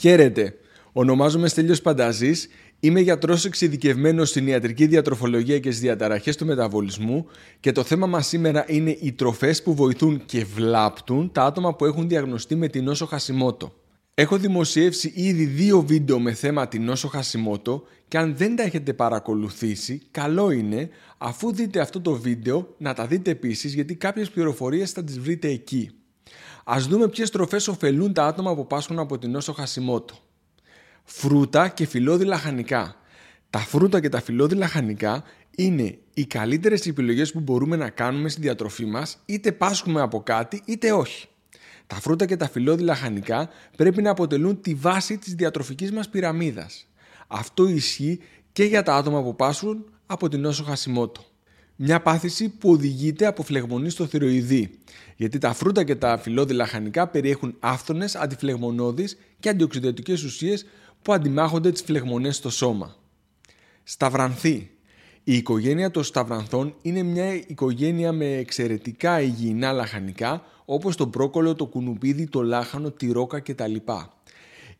Χαίρετε. Ονομάζομαι Στέλιος Πανταζής. Είμαι γιατρός εξειδικευμένος στην ιατρική διατροφολογία και στις διαταραχές του μεταβολισμού και το θέμα μας σήμερα είναι οι τροφές που βοηθούν και βλάπτουν τα άτομα που έχουν διαγνωστεί με την νόσο Χασιμότο. Έχω δημοσιεύσει ήδη δύο βίντεο με θέμα την νόσο Χασιμότο και αν δεν τα έχετε παρακολουθήσει, καλό είναι αφού δείτε αυτό το βίντεο να τα δείτε επίσης γιατί κάποιες πληροφορίες θα τις βρείτε εκεί. Α δούμε ποιες τροφέ ωφελούν τα άτομα που πάσχουν από την νόσο Χασιμότο. Φρούτα και φυλλώδη λαχανικά. Τα φρούτα και τα φυλλώδη λαχανικά είναι οι καλύτερες επιλογές που μπορούμε να κάνουμε στη διατροφή μας, είτε πάσχουμε από κάτι είτε όχι. Τα φρούτα και τα φυλλώδη λαχανικά πρέπει να αποτελούν τη βάση της διατροφικής μας πυραμίδας. Αυτό ισχύει και για τα άτομα που πάσχουν από την νόσο Χασιμότο. Μια πάθηση που οδηγείται από φλεγμονή στο θηροειδή, γιατί τα φρούτα και τα φυλλώδη λαχανικά περιέχουν άφθονες, αντιφλεγμονώδεις και αντιοξυδοτικές ουσίες που αντιμάχονται τις φλεγμονές στο σώμα. Σταυρανθή. Η οικογένεια των σταυρανθών είναι μια οικογένεια με εξαιρετικά υγιεινά λαχανικά όπως το μπρόκολο, το κουνουπίδι, το λάχανο, τη ρόκα κτλ.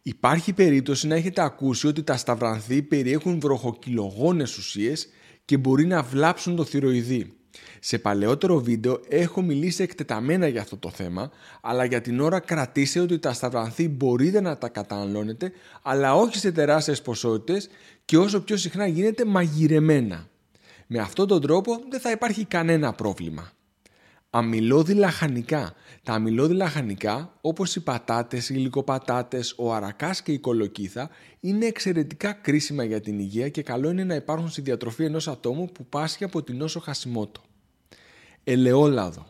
Υπάρχει περίπτωση να έχετε ακούσει ότι τα σταυρανθή περιέχουν βροχοκυλογόνες ουσίες και μπορεί να βλάψουν το θηροειδή. Σε παλαιότερο βίντεο έχω μιλήσει εκτεταμένα για αυτό το θέμα, αλλά για την ώρα κρατήστε ότι τα σταυρανθή μπορείτε να τα καταναλώνετε, αλλά όχι σε τεράστιες ποσότητες και όσο πιο συχνά γίνεται μαγειρεμένα. Με αυτόν τον τρόπο δεν θα υπάρχει κανένα πρόβλημα. Αμυλώδη λαχανικά. Τα αμυλώδη λαχανικά, όπως οι πατάτες, οι γλυκοπατάτες, ο αρακάς και η κολοκύθα, είναι εξαιρετικά κρίσιμα για την υγεία και καλό είναι να υπάρχουν στη διατροφή ενός ατόμου που πάσχει από την νόσο Χασιμότο. Ελαιόλαδο.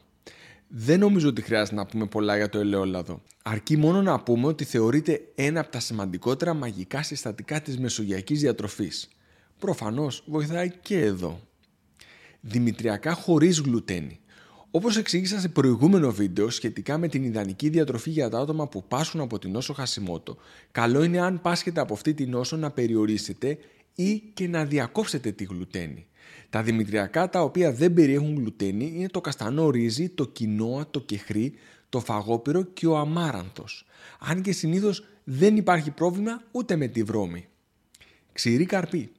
Δεν νομίζω ότι χρειάζεται να πούμε πολλά για το ελαιόλαδο. Αρκεί μόνο να πούμε ότι θεωρείται ένα από τα σημαντικότερα μαγικά συστατικά της μεσογειακής διατροφής. Προφανώς βοηθάει και εδώ. Δημητριακά χωρίς γλουτένη. Όπως εξήγησα σε προηγούμενο βίντεο σχετικά με την ιδανική διατροφή για τα άτομα που πάσχουν από την νόσο Χασιμότο, καλό είναι αν πάσχετε από αυτή την νόσο να περιορίσετε ή και να διακόψετε τη γλουτένη. Τα δημητριακά τα οποία δεν περιέχουν γλουτένη είναι το καστανό ρύζι, το κοινόα, το κεχρί, το φαγόπυρο και ο αμάρανθος. Αν και συνήθως δεν υπάρχει πρόβλημα ούτε με τη βρώμη. Ξηρή καρπή.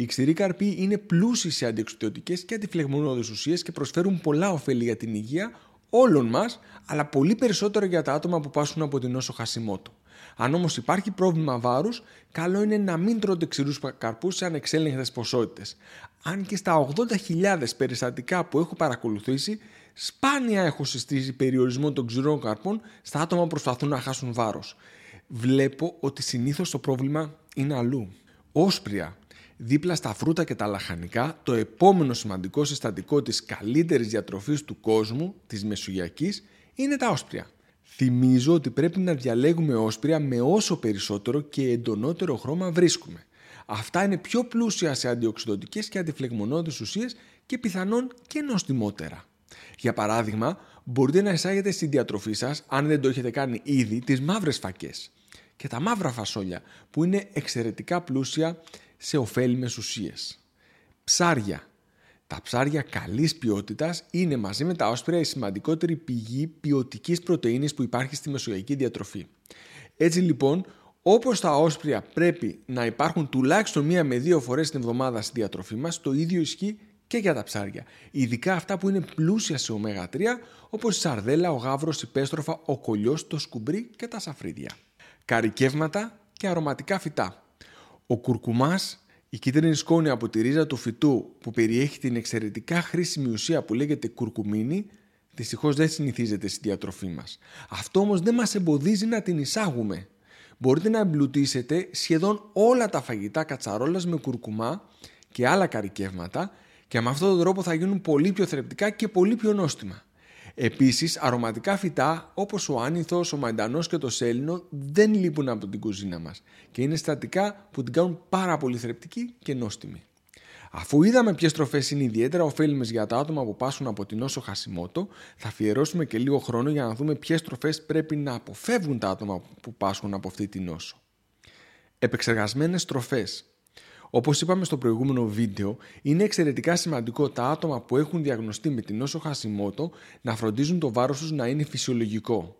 Οι ξηροί καρποί είναι πλούσιοι σε αντιεξουσιωτικέ και αντιφλεγμονώδεις ουσίες και προσφέρουν πολλά ωφέλη για την υγεία όλων μας, αλλά πολύ περισσότερο για τα άτομα που πάσχουν από την νόσο Χασιμότο. Αν όμως υπάρχει πρόβλημα βάρους, καλό είναι να μην τρώτε ξηρούς καρπούς σε ανεξέλεγκτες ποσότητες. Αν και στα 80.000 περιστατικά που έχω παρακολουθήσει, σπάνια έχω συστήσει περιορισμό των ξηρών καρπών στα άτομα που προσπαθούν να χάσουν βάρος. Βλέπω ότι συνήθως το πρόβλημα είναι αλλού. Όσπρια. Δίπλα στα φρούτα και τα λαχανικά, το επόμενο σημαντικό συστατικό της καλύτερης διατροφής του κόσμου, της μεσογειακής, είναι τα όσπρια. Θυμίζω ότι πρέπει να διαλέγουμε όσπρια με όσο περισσότερο και εντονότερο χρώμα βρίσκουμε. Αυτά είναι πιο πλούσια σε αντιοξυδοτικές και αντιφλεγμονώδεις ουσίες και πιθανόν και νοστιμότερα. Για παράδειγμα, μπορείτε να εισάγετε στη διατροφή σας, αν δεν το έχετε κάνει ήδη, τις μαύρες φακές και τα μαύρα φασόλια που είναι εξαιρετικά πλούσια σε ωφέλιμες ουσίες. Ψάρια. Τα ψάρια καλής ποιότητας είναι μαζί με τα όσπρια η σημαντικότερη πηγή ποιοτικής πρωτεΐνης που υπάρχει στη μεσογειακή διατροφή. Έτσι λοιπόν, όπως τα όσπρια πρέπει να υπάρχουν τουλάχιστον μία με δύο φορές την εβδομάδα στη διατροφή μας, το ίδιο ισχύει και για τα ψάρια. Ειδικά αυτά που είναι πλούσια σε ω3, όπως η σαρδέλα, ο γάβρος, η πέστροφα, ο κολλιός, το σκουμπρί και τα σαφρίδια καρικεύματα και αρωματικά φυτά. Ο κουρκουμάς, η κίτρινη σκόνη από τη ρίζα του φυτού που περιέχει την εξαιρετικά χρήσιμη ουσία που λέγεται κουρκουμίνη, δυστυχώς δεν συνηθίζεται στη διατροφή μας. Αυτό όμως δεν μας εμποδίζει να την εισάγουμε. Μπορείτε να εμπλουτίσετε σχεδόν όλα τα φαγητά κατσαρόλας με κουρκουμά και άλλα καρικεύματα και με αυτόν τον τρόπο θα γίνουν πολύ πιο θρεπτικά και πολύ πιο νόστιμα. Επίσης, αρωματικά φυτά όπως ο άνηθος, ο μαντανός και το σέλινο δεν λείπουν από την κουζίνα μας και είναι στατικά που την κάνουν πάρα πολύ θρεπτική και νόστιμη. Αφού είδαμε ποιες τροφές είναι ιδιαίτερα ωφέλιμες για τα άτομα που πάσουν από την νόσο Χασιμότο, θα αφιερώσουμε και λίγο χρόνο για να δούμε ποιες τροφές πρέπει να αποφεύγουν τα άτομα που πάσχουν από αυτή την νόσο. Επεξεργασμένες τροφές όπως είπαμε στο προηγούμενο βίντεο, είναι εξαιρετικά σημαντικό τα άτομα που έχουν διαγνωστεί με την νόσο Χασιμότο να φροντίζουν το βάρος τους να είναι φυσιολογικό.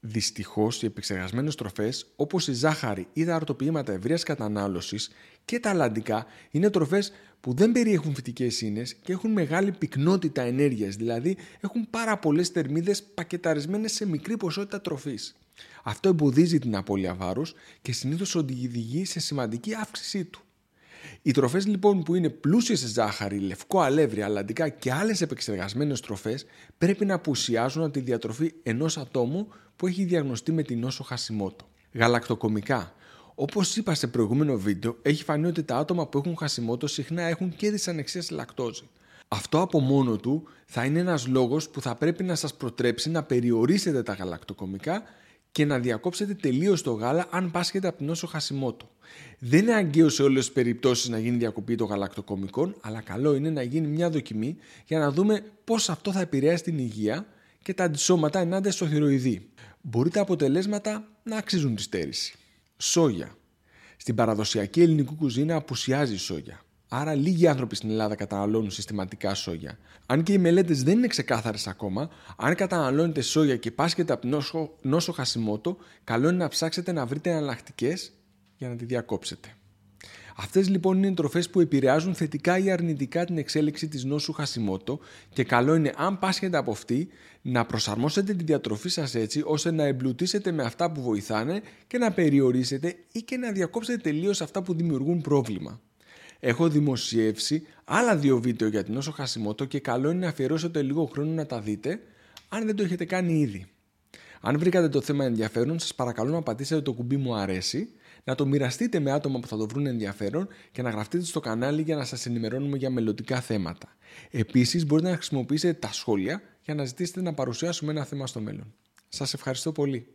Δυστυχώς, οι επεξεργασμένες τροφές, όπως η ζάχαρη ή τα αρτοποιήματα ευρείας κατανάλωσης και τα αλλαντικά, είναι τροφές που δεν περιέχουν φυτικές ίνες και έχουν μεγάλη πυκνότητα ενέργειας, δηλαδή έχουν πάρα πολλές θερμίδες πακεταρισμένες σε μικρή ποσότητα τροφής. Αυτό εμποδίζει την απώλεια βάρους και συνήθως οδηγεί σε σημαντική αύξησή του. Οι τροφές λοιπόν που είναι πλούσιες σε ζάχαρη, λευκό αλεύρι, αλλαντικά και άλλες επεξεργασμένες τροφές πρέπει να απουσιάζουν από τη διατροφή ενός ατόμου που έχει διαγνωστεί με την νόσο Χασιμότο. Γαλακτοκομικά. Όπως είπα σε προηγούμενο βίντεο, έχει φανεί ότι τα άτομα που έχουν χασιμότο συχνά έχουν και δυσανεξία σε λακτόζη. Αυτό από μόνο του θα είναι ένας λόγος που θα πρέπει να σας προτρέψει να περιορίσετε τα γαλακτοκομικά και να διακόψετε τελείως το γάλα αν πάσχετε από την νόσο Χασιμότο. Δεν είναι αγκαίο σε όλες τις περιπτώσεις να γίνει διακοπή των γαλακτοκομικών, αλλά καλό είναι να γίνει μια δοκιμή για να δούμε πώς αυτό θα επηρεάσει την υγεία και τα αντισώματα ενάντια στο θηροειδή. Μπορεί τα αποτελέσματα να αξίζουν τη στέρηση. Σόγια. Στην παραδοσιακή ελληνική κουζίνα απουσιάζει η σόγια. Άρα λίγοι άνθρωποι στην Ελλάδα καταναλώνουν συστηματικά σόγια. Αν και οι μελέτες δεν είναι ξεκάθαρες ακόμα, αν καταναλώνετε σόγια και πάσχετε από νόσο, νόσο χασιμότο, καλό είναι να ψάξετε να βρείτε εναλλακτικές για να τη διακόψετε. Αυτές λοιπόν είναι τροφές που επηρεάζουν θετικά ή αρνητικά την εξέλιξη της νόσου Χασιμότο και καλό είναι αν πάσχετε από αυτή να προσαρμόσετε τη διατροφή σας έτσι ώστε να εμπλουτίσετε με αυτά που βοηθάνε και να περιορίσετε ή και να διακόψετε τελείως αυτά που δημιουργούν πρόβλημα. Έχω δημοσιεύσει άλλα δύο βίντεο για την νόσο Χασιμότο και καλό είναι να αφιερώσετε λίγο χρόνο να τα δείτε αν δεν το έχετε κάνει ήδη. Αν βρήκατε το θέμα ενδιαφέρον, σας παρακαλώ να πατήσετε το κουμπί μου αρέσει, να το μοιραστείτε με άτομα που θα το βρουν ενδιαφέρον και να γραφτείτε στο κανάλι για να σας ενημερώνουμε για μελλοντικά θέματα. Επίσης μπορείτε να χρησιμοποιήσετε τα σχόλια για να ζητήσετε να παρουσιάσουμε ένα θέμα στο μέλλον. Σας ευχαριστώ πολύ.